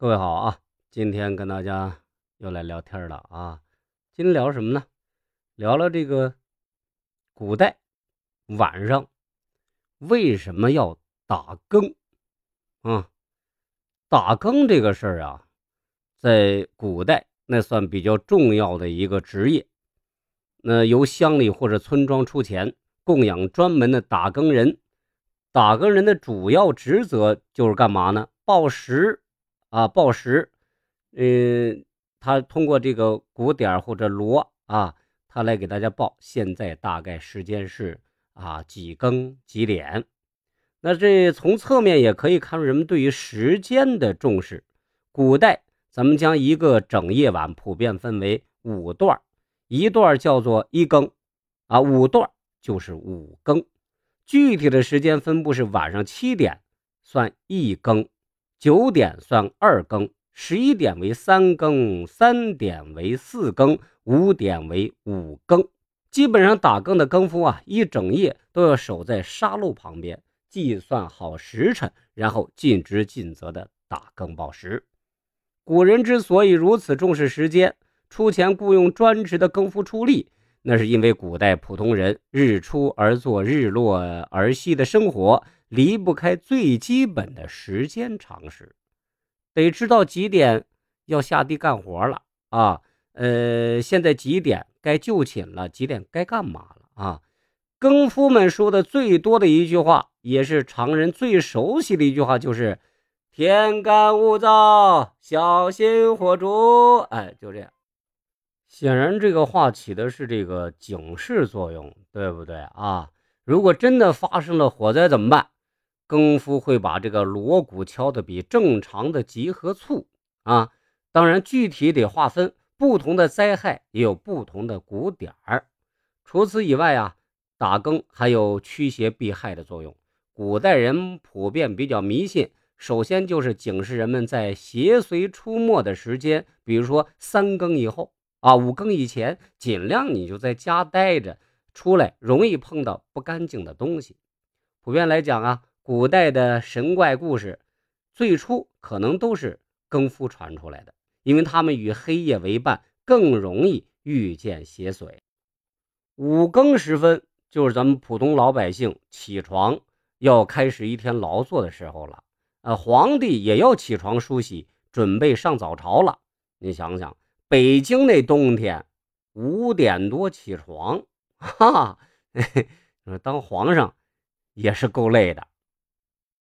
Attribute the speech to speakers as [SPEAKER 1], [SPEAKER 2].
[SPEAKER 1] 各位好啊，今天跟大家又来聊天了啊。今天聊什么呢？聊聊这个古代晚上为什么要打更啊？打更这个事儿啊，在古代那算比较重要的一个职业。那由乡里或者村庄出钱供养专门的打更人。打更人的主要职责就是干嘛呢？报时。啊，报时，嗯，他通过这个鼓点或者锣啊，他来给大家报现在大概时间是啊几更几点。那这从侧面也可以看出人们对于时间的重视。古代咱们将一个整夜晚普遍分为五段，一段叫做一更，啊，五段就是五更。具体的时间分布是晚上七点算一更。九点算二更，十一点为三更，三点为四更，五点为五更。基本上打更的更夫啊，一整夜都要守在沙漏旁边，计算好时辰，然后尽职尽责的打更报时。古人之所以如此重视时间，出钱雇佣专职的更夫出力，那是因为古代普通人日出而作，日落而息的生活。离不开最基本的时间常识，得知道几点要下地干活了啊？呃，现在几点该就寝了？几点该干嘛了啊？更夫们说的最多的一句话，也是常人最熟悉的一句话，就是“天干物燥，小心火烛”。哎，就这样。显然，这个话起的是这个警示作用，对不对啊？如果真的发生了火灾怎么办？更夫会把这个锣鼓敲得比正常的急和促啊，当然具体得划分，不同的灾害也有不同的鼓点儿。除此以外啊，打更还有驱邪避害的作用。古代人普遍比较迷信，首先就是警示人们在邪祟出没的时间，比如说三更以后啊，五更以前，尽量你就在家待着，出来容易碰到不干净的东西。普遍来讲啊。古代的神怪故事，最初可能都是更夫传出来的，因为他们与黑夜为伴，更容易遇见邪祟。五更时分，就是咱们普通老百姓起床要开始一天劳作的时候了。呃，皇帝也要起床梳洗，准备上早朝了。你想想，北京那冬天，五点多起床，哈哈，当皇上也是够累的。